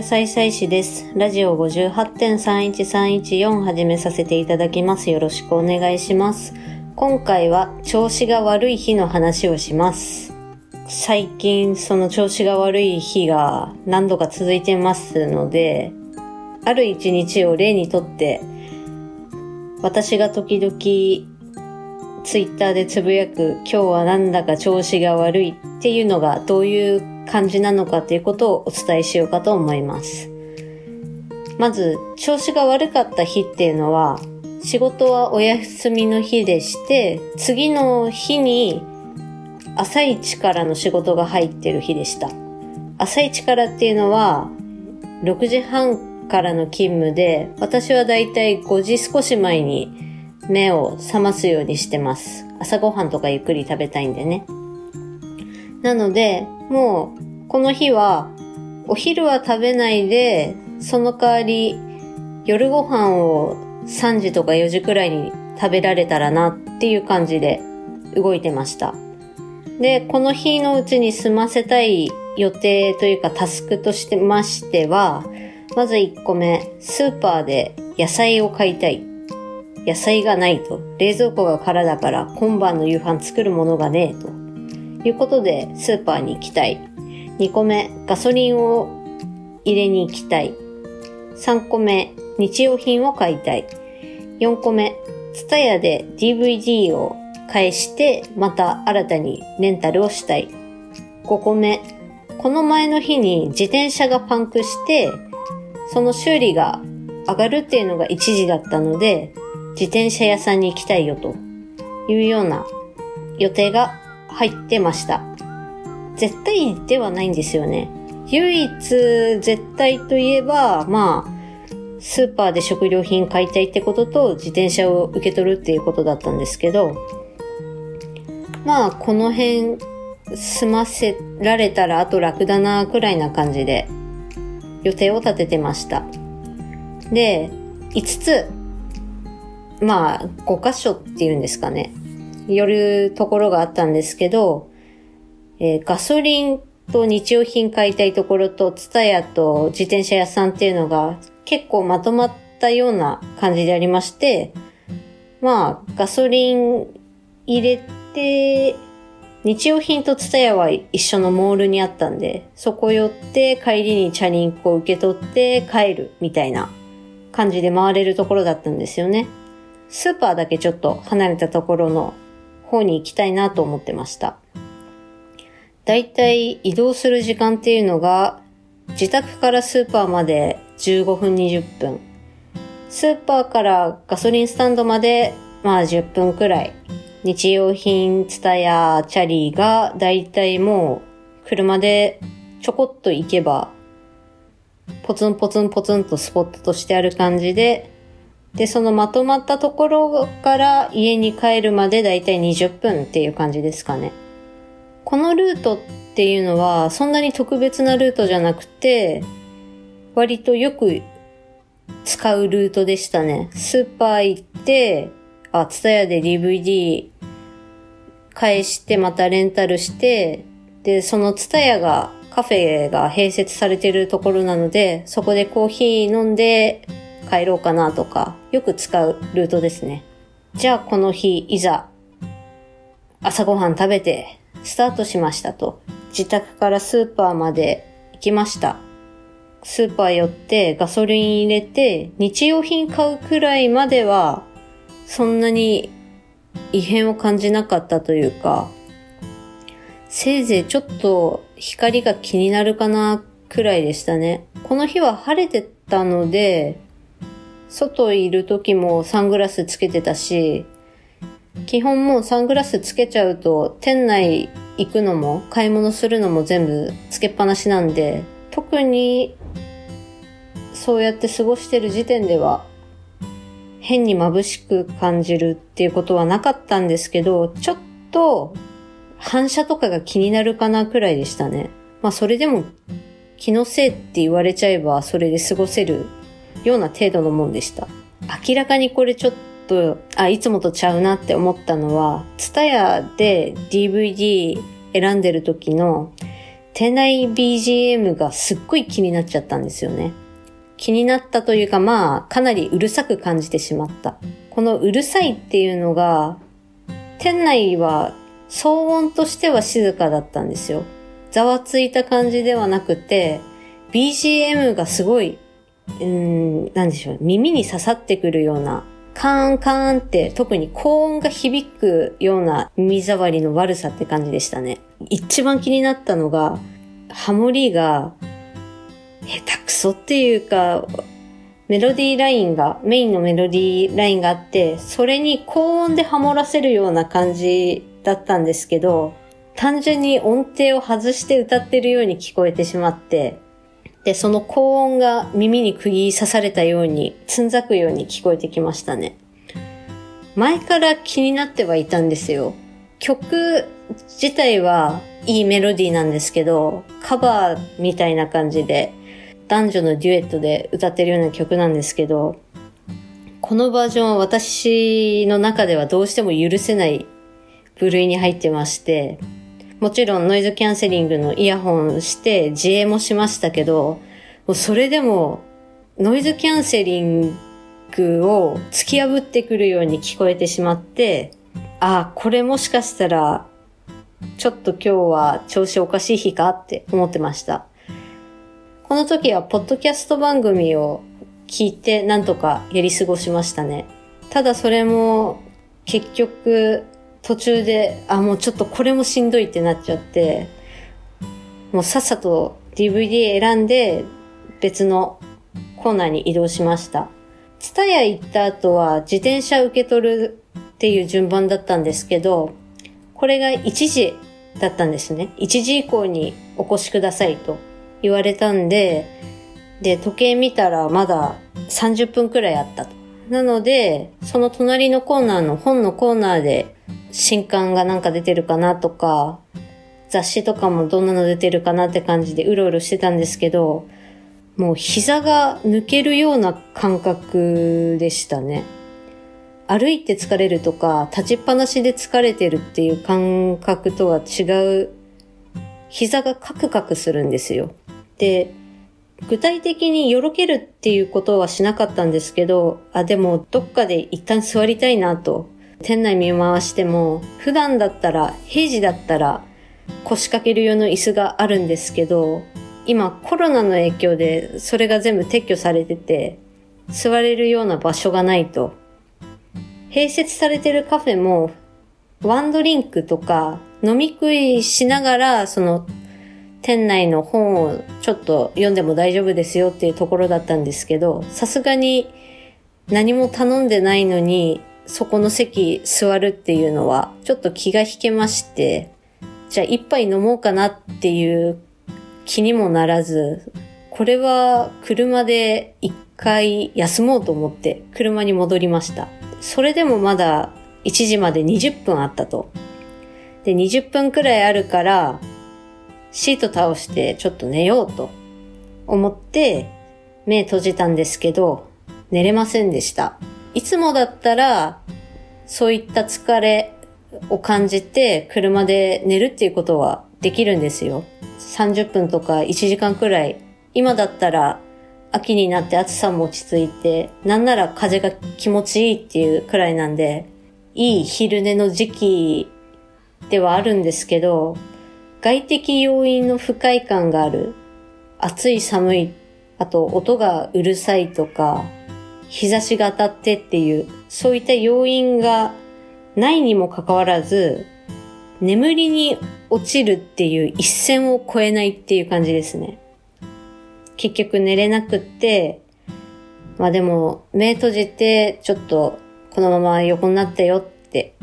高野菜菜師です。ラジオ58.31314始めさせていただきます。よろしくお願いします。今回は調子が悪い日の話をします。最近その調子が悪い日が何度か続いてますので、ある一日を例にとって、私が時々ツイッターでつぶやく今日はなんだか調子が悪いっていうのがどういう感じなのかっていうことをお伝えしようかと思います。まず、調子が悪かった日っていうのは、仕事はお休みの日でして、次の日に朝一からの仕事が入ってる日でした。朝一からっていうのは、6時半からの勤務で、私はだいたい5時少し前に目を覚ますようにしてます。朝ごはんとかゆっくり食べたいんでね。なので、もう、この日は、お昼は食べないで、その代わり、夜ご飯を3時とか4時くらいに食べられたらなっていう感じで動いてました。で、この日のうちに済ませたい予定というかタスクとしてましては、まず1個目、スーパーで野菜を買いたい。野菜がないと。冷蔵庫が空だから今晩の夕飯作るものがねえと。いうことでスーパーに行きたい。2個目、ガソリンを入れに行きたい。3個目、日用品を買いたい。4個目、ツタヤで DVD を返して、また新たにレンタルをしたい。5個目、この前の日に自転車がパンクして、その修理が上がるっていうのが1時だったので、自転車屋さんに行きたいよというような予定が入ってました。絶対ではないんですよね。唯一絶対といえば、まあ、スーパーで食料品買いたいってことと自転車を受け取るっていうことだったんですけど、まあ、この辺済ませられたらあと楽だなくらいな感じで予定を立ててました。で、5つ、まあ、5箇所っていうんですかね。寄るところがあったんですけど、えーガソリンと日用品買いたいところと、ツタヤと自転車屋さんっていうのが結構まとまったような感じでありまして、まあ、ガソリン入れて、日用品とツタヤは一緒のモールにあったんで、そこ寄って帰りにチャリンコを受け取って帰るみたいな感じで回れるところだったんですよね。スーパーだけちょっと離れたところの方に行きたいなと思ってました。だいたい移動する時間っていうのが、自宅からスーパーまで15分20分。スーパーからガソリンスタンドまで、まあ10分くらい。日用品、ツタヤ、チャリーがだいたいもう車でちょこっと行けば、ポツンポツンポツンとスポットとしてある感じで、で、そのまとまったところから家に帰るまでだいたい20分っていう感じですかね。このルートっていうのはそんなに特別なルートじゃなくて、割とよく使うルートでしたね。スーパー行って、あ、ツタヤで DVD 返してまたレンタルして、で、そのツタヤがカフェが併設されてるところなので、そこでコーヒー飲んで帰ろうかなとか、よく使うルートですね。じゃあこの日、いざ、朝ごはん食べて、スタートしましたと。自宅からスーパーまで行きました。スーパー寄ってガソリン入れて、日用品買うくらいまでは、そんなに異変を感じなかったというか、せいぜいちょっと光が気になるかなくらいでしたね。この日は晴れてたので、外いる時もサングラスつけてたし、基本もうサングラスつけちゃうと店内行くのも買い物するのも全部つけっぱなしなんで、特にそうやって過ごしてる時点では変に眩しく感じるっていうことはなかったんですけど、ちょっと反射とかが気になるかなくらいでしたね。まあそれでも気のせいって言われちゃえばそれで過ごせるような程度のもんでした。明らかにこれちょっと、あ、いつもとちゃうなって思ったのは、ツタヤで DVD 選んでる時の店内 BGM がすっごい気になっちゃったんですよね。気になったというかまあ、かなりうるさく感じてしまった。このうるさいっていうのが、店内は騒音としては静かだったんですよ。ざわついた感じではなくて、BGM がすごい、うん、なんでしょう、耳に刺さってくるような、カーンカーンって特に高音が響くような耳障りの悪さって感じでしたね。一番気になったのが、ハモリが、下手くそっていうか、メロディーラインが、メインのメロディーラインがあって、それに高音でハモらせるような感じだったんですけど、単純に音程を外して歌ってるように聞こえてしまって、で、その高音が耳に釘刺されたように、つんざくように聞こえてきましたね。前から気になってはいたんですよ。曲自体はいいメロディーなんですけど、カバーみたいな感じで、男女のデュエットで歌ってるような曲なんですけど、このバージョンは私の中ではどうしても許せない部類に入ってまして、もちろんノイズキャンセリングのイヤホンして自衛もしましたけど、もうそれでもノイズキャンセリングを突き破ってくるように聞こえてしまって、ああ、これもしかしたら、ちょっと今日は調子おかしい日かって思ってました。この時はポッドキャスト番組を聞いてなんとかやり過ごしましたね。ただそれも結局途中で、あ、もうちょっとこれもしんどいってなっちゃって、もうさっさと DVD 選んで別のコーナーに移動しました。ツタヤ行った後は自転車受け取るっていう順番だったんですけど、これが1時だったんですね。1時以降にお越しくださいと言われたんで、で、時計見たらまだ30分くらいあったと。なので、その隣のコーナーの本のコーナーで新刊がなんか出てるかなとか、雑誌とかもどんなの出てるかなって感じでうろうろしてたんですけど、もう膝が抜けるような感覚でしたね。歩いて疲れるとか、立ちっぱなしで疲れてるっていう感覚とは違う、膝がカクカクするんですよ。で、具体的によろけるっていうことはしなかったんですけど、あ、でもどっかで一旦座りたいなと店内見回しても、普段だったら、平時だったら腰掛ける用の椅子があるんですけど、今コロナの影響でそれが全部撤去されてて、座れるような場所がないと。併設されてるカフェも、ワンドリンクとか飲み食いしながら、その店内の本をちょっと読んでも大丈夫ですよっていうところだったんですけど、さすがに何も頼んでないのにそこの席座るっていうのは、ちょっと気が引けまして、じゃあ一杯飲もうかなっていう気にもならず、これは車で一回休もうと思って車に戻りました。それでもまだ1時まで20分あったと。で、20分くらいあるから、シート倒してちょっと寝ようと思って目閉じたんですけど、寝れませんでした。いつもだったら、そういった疲れを感じて車で寝るっていうことはできるんですよ。30分とか1時間くらい。今だったら秋になって暑さも落ち着いて、なんなら風が気持ちいいっていうくらいなんで、いい昼寝の時期ではあるんですけど、外的要因の不快感がある。暑い寒い、あと音がうるさいとか、日差しが当たってっていう、そういった要因がないにもかかわらず、眠りに落ちるっていう一線を越えないっていう感じですね。結局寝れなくって、まあでも目閉じてちょっとこのまま横になったよって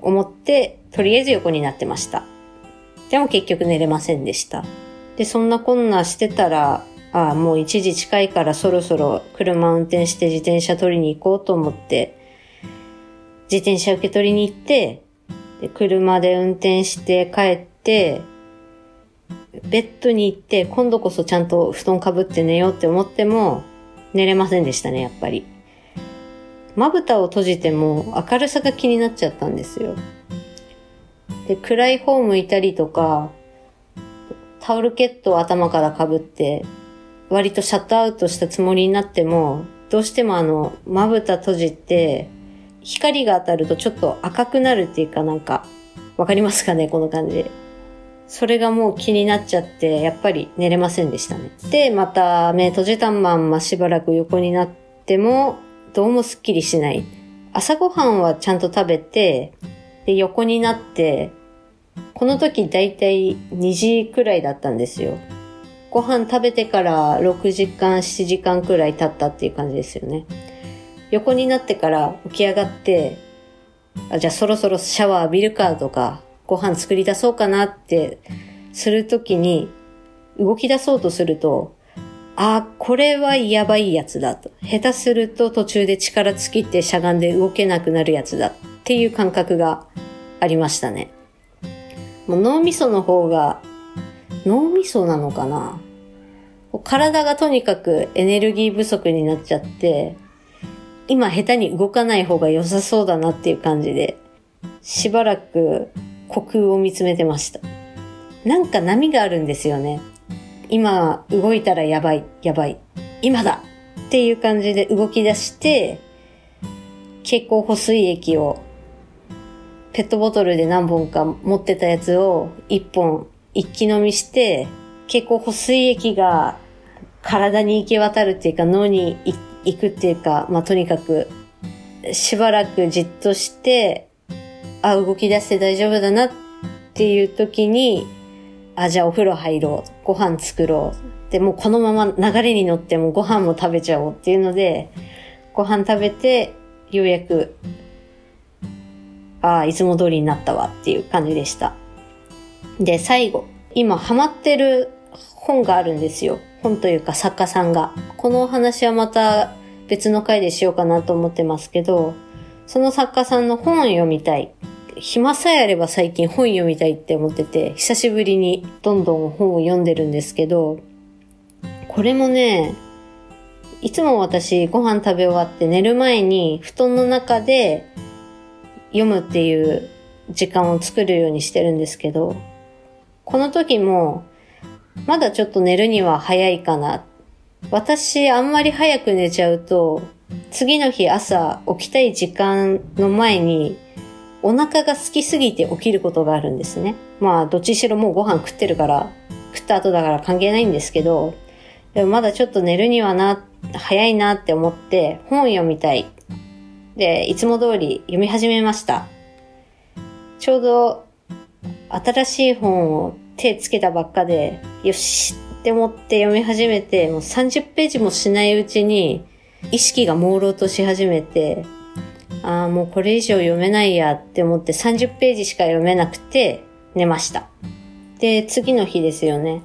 思って、とりあえず横になってました。でも結局寝れませんでした。で、そんなこんなしてたら、ああ、もう1時近いからそろそろ車運転して自転車取りに行こうと思って、自転車受け取りに行って、で車で運転して帰って、ベッドに行って、今度こそちゃんと布団かぶって寝ようって思っても、寝れませんでしたね、やっぱり。まぶたを閉じても明るさが気になっちゃったんですよ。で、暗い方向いたりとか、タオルケットを頭から被って、割とシャットアウトしたつもりになっても、どうしてもあの、まぶた閉じて、光が当たるとちょっと赤くなるっていうかなんか、わかりますかねこの感じ。それがもう気になっちゃって、やっぱり寝れませんでしたね。で、また目閉じたまんましばらく横になっても、どうもスッキリしない。朝ごはんはちゃんと食べて、で、横になって、この時だいたい2時くらいだったんですよ。ご飯食べてから6時間、7時間くらい経ったっていう感じですよね。横になってから起き上がって、あじゃあそろそろシャワー浴びるかとか、ご飯作り出そうかなってするときに、動き出そうとすると、あ、これはやばいやつだと。下手すると途中で力尽きてしゃがんで動けなくなるやつだっていう感覚がありましたね。もう脳みその方が、脳みそなのかな？体がとにかくエネルギー不足になっちゃって、今下手に動かない方が良さそうだなっていう感じで、しばらく虚空を見つめてました。なんか波があるんですよね。今動いたらやばい、やばい、今だっていう感じで動き出して、蛍光補水液をペットボトルで何本か持ってたやつを一本一気飲みして、結構保水液が体に行き渡るっていうか脳に行くっていうか、まあとにかくしばらくじっとして、あ、動き出して大丈夫だなっていう時に、あ、じゃあお風呂入ろう。ご飯作ろう。で、もうこのまま流れに乗ってもご飯も食べちゃおうっていうので、ご飯食べて、ようやくああ、いつも通りになったわっていう感じでした。で、最後。今ハマってる本があるんですよ。本というか作家さんが。このお話はまた別の回でしようかなと思ってますけど、その作家さんの本を読みたい。暇さえあれば最近本読みたいって思ってて、久しぶりにどんどん本を読んでるんですけど、これもね、いつも私ご飯食べ終わって寝る前に布団の中で読むっていう時間を作るようにしてるんですけど、この時も、まだちょっと寝るには早いかな。私、あんまり早く寝ちゃうと、次の日朝起きたい時間の前に、お腹が空きすぎて起きることがあるんですね。まあ、どっちしろもうご飯食ってるから、食った後だから関係ないんですけど、でもまだちょっと寝るにはな、早いなって思って本読みたいで、いつも通り読み始めました。ちょうど新しい本を手つけたばっかで、よしって思って読み始めて、もう30ページもしないうちに意識が朦朧とし始めて、ああ、もうこれ以上読めないやって思って30ページしか読めなくて寝ました。で、次の日ですよね。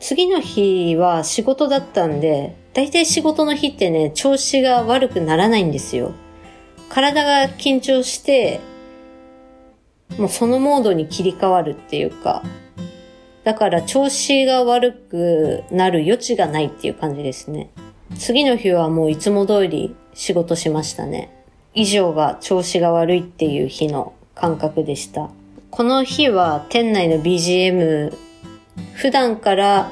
次の日は仕事だったんで、大体仕事の日ってね、調子が悪くならないんですよ。体が緊張して、もうそのモードに切り替わるっていうか、だから調子が悪くなる余地がないっていう感じですね。次の日はもういつも通り仕事しましたね。以上が調子が悪いっていう日の感覚でした。この日は店内の BGM、普段から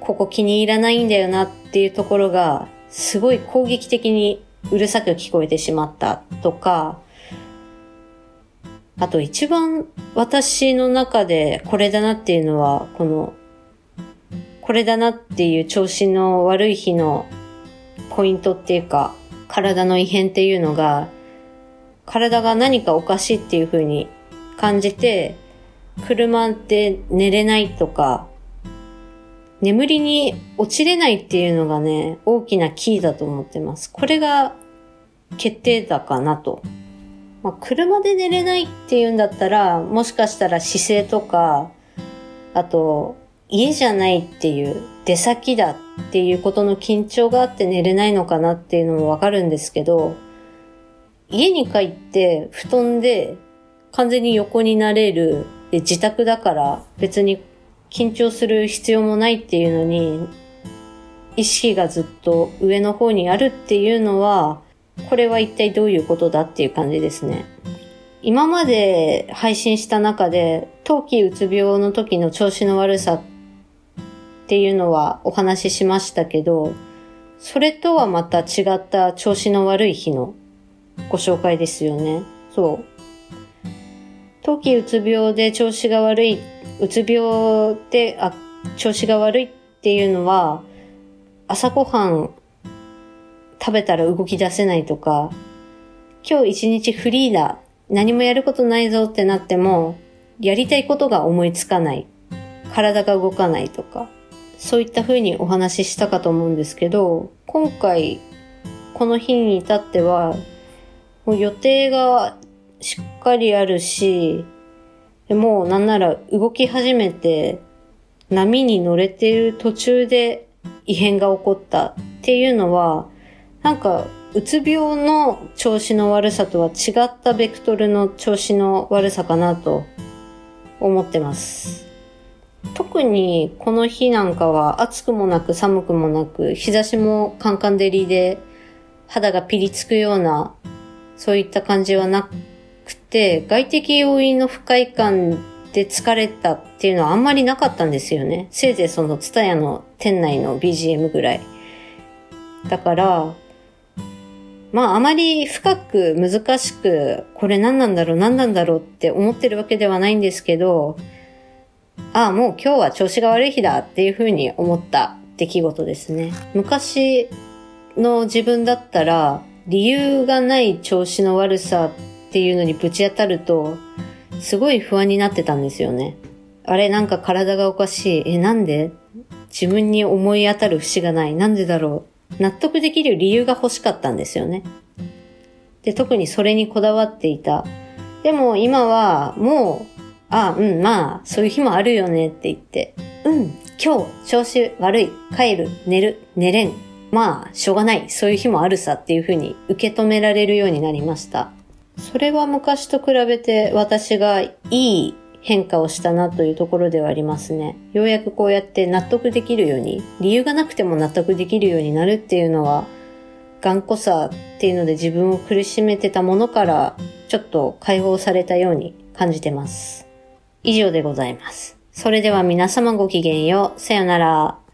ここ気に入らないんだよなっていうところが、すごい攻撃的にうるさく聞こえてしまったとか、あと一番私の中でこれだなっていうのは、この、これだなっていう調子の悪い日のポイントっていうか、体の異変っていうのが、体が何かおかしいっていう風に感じて、車で寝れないとか、眠りに落ちれないっていうのがね、大きなキーだと思ってます。これが決定だかなと。まあ、車で寝れないっていうんだったら、もしかしたら姿勢とか、あと、家じゃないっていう出先だっていうことの緊張があって寝れないのかなっていうのもわかるんですけど、家に帰って布団で完全に横になれるで自宅だから別に緊張する必要もないっていうのに、意識がずっと上の方にあるっていうのは、これは一体どういうことだっていう感じですね。今まで配信した中で冬季うつ病の時の調子の悪さっていうのはお話ししましたけど、それとはまた違った調子の悪い日のご紹介ですよね。そう。冬季うつ病で調子が悪い、うつ病で、あ、調子が悪いっていうのは、朝ごはん食べたら動き出せないとか、今日一日フリーだ、何もやることないぞってなっても、やりたいことが思いつかない。体が動かないとか、そういった風にお話ししたかと思うんですけど、今回、この日に至っては、もう予定がしっかりあるし、もうなんなら動き始めて、波に乗れている途中で異変が起こったっていうのは、なんか、うつ病の調子の悪さとは違ったベクトルの調子の悪さかなと思ってます。特にこの日なんかは暑くもなく寒くもなく日差しもカンカン照りで肌がピリつくようなそういった感じはなくて外的要因の不快感で疲れたっていうのはあんまりなかったんですよね。せいぜいそのツタヤの店内の BGM ぐらい。だから、まああまり深く難しく、これ何なんだろう何なんだろうって思ってるわけではないんですけど、ああ、もう今日は調子が悪い日だっていうふうに思った出来事ですね。昔の自分だったら、理由がない調子の悪さっていうのにぶち当たると、すごい不安になってたんですよね。あれ、なんか体がおかしい。え、なんで？自分に思い当たる節がない。なんでだろう？納得できる理由が欲しかったんですよね。で、特にそれにこだわっていた。でも今はもう、あ、うん、まあ、そういう日もあるよねって言って、うん、今日調子悪い、帰る、寝る、寝れん。まあ、しょうがない。そういう日もあるさっていうふうに受け止められるようになりました。それは昔と比べて私がいい変化をしたなというところではありますね。ようやくこうやって納得できるように、理由がなくても納得できるようになるっていうのは、頑固さっていうので自分を苦しめてたものからちょっと解放されたように感じてます。以上でございます。それでは皆様ごきげんよう。さよなら。